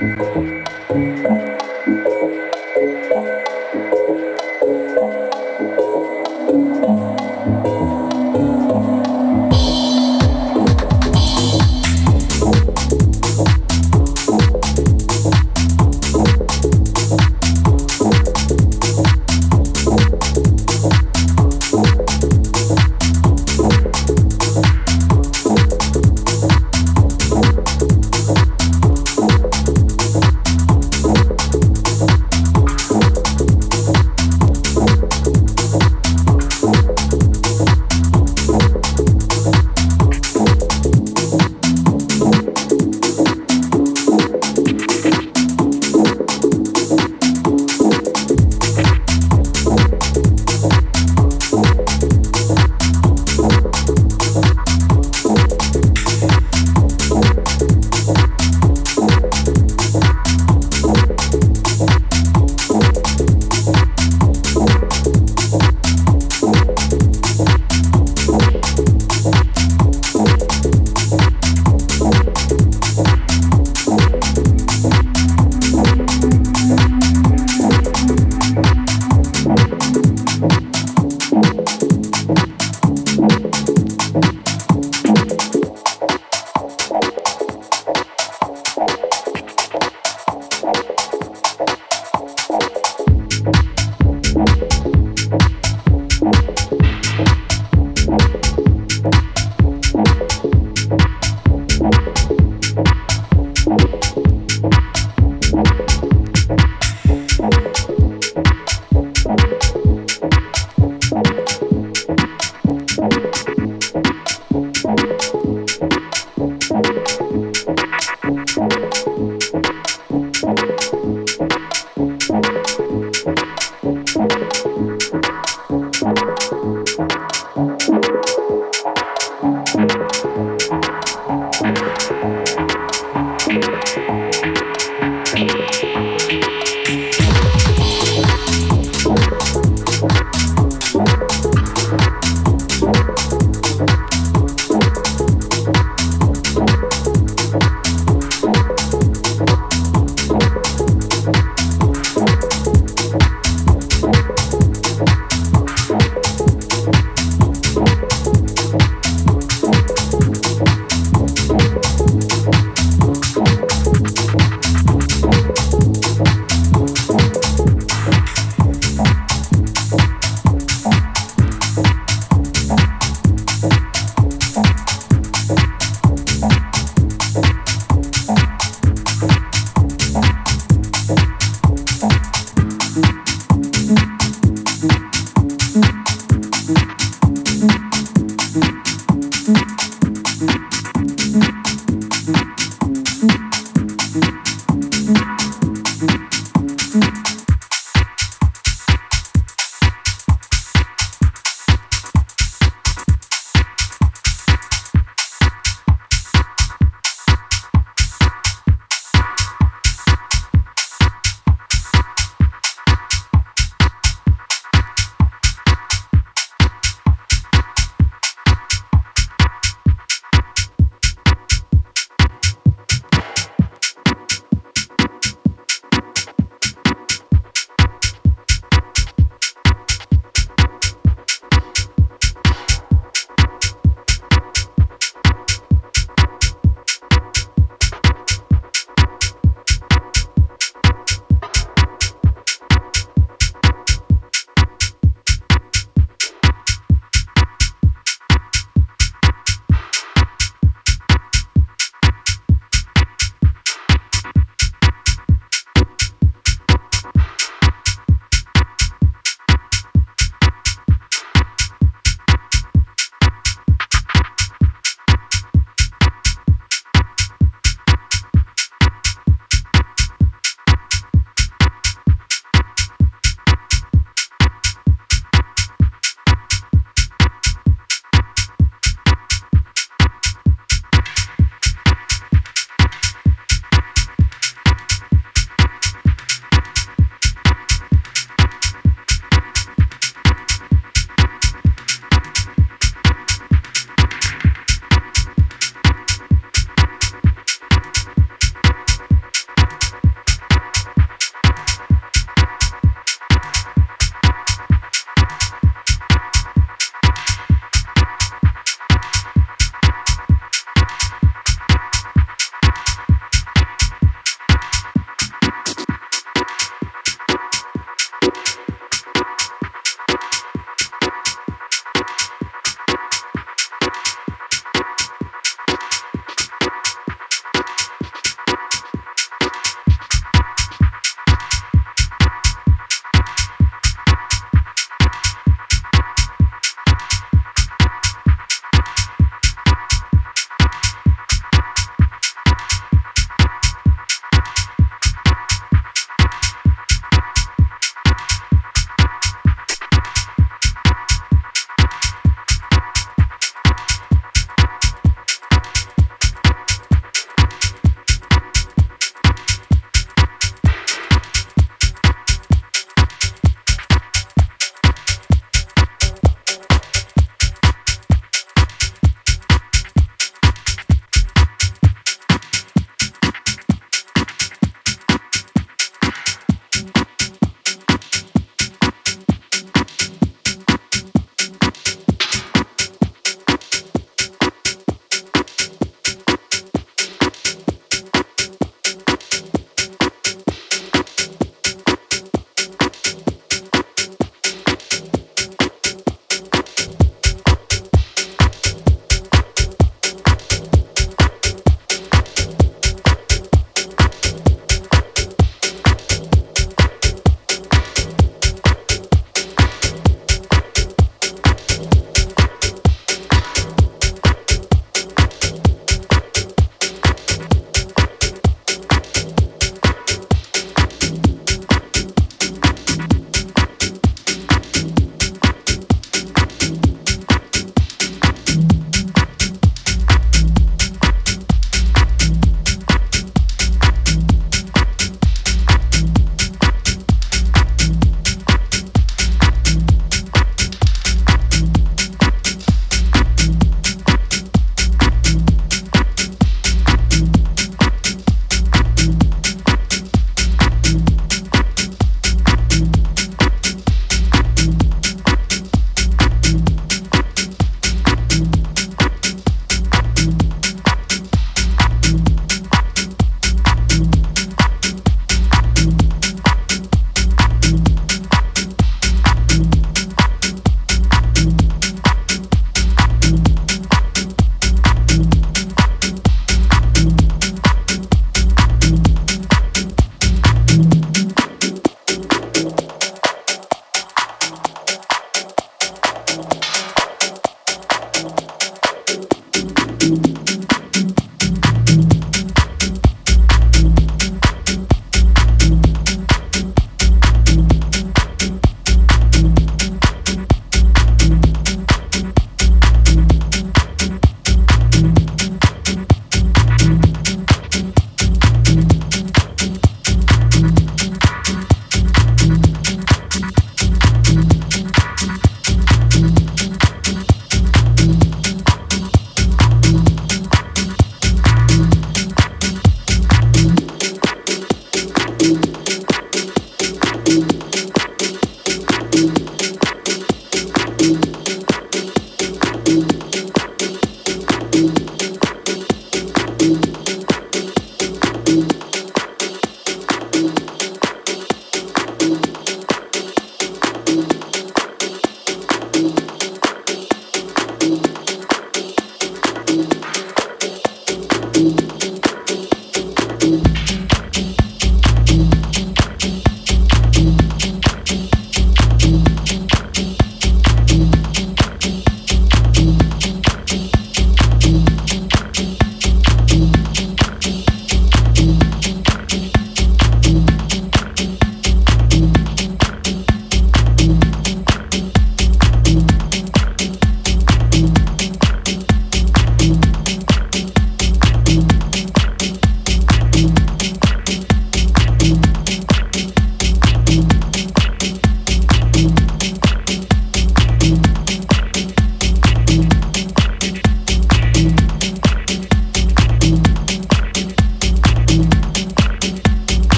Música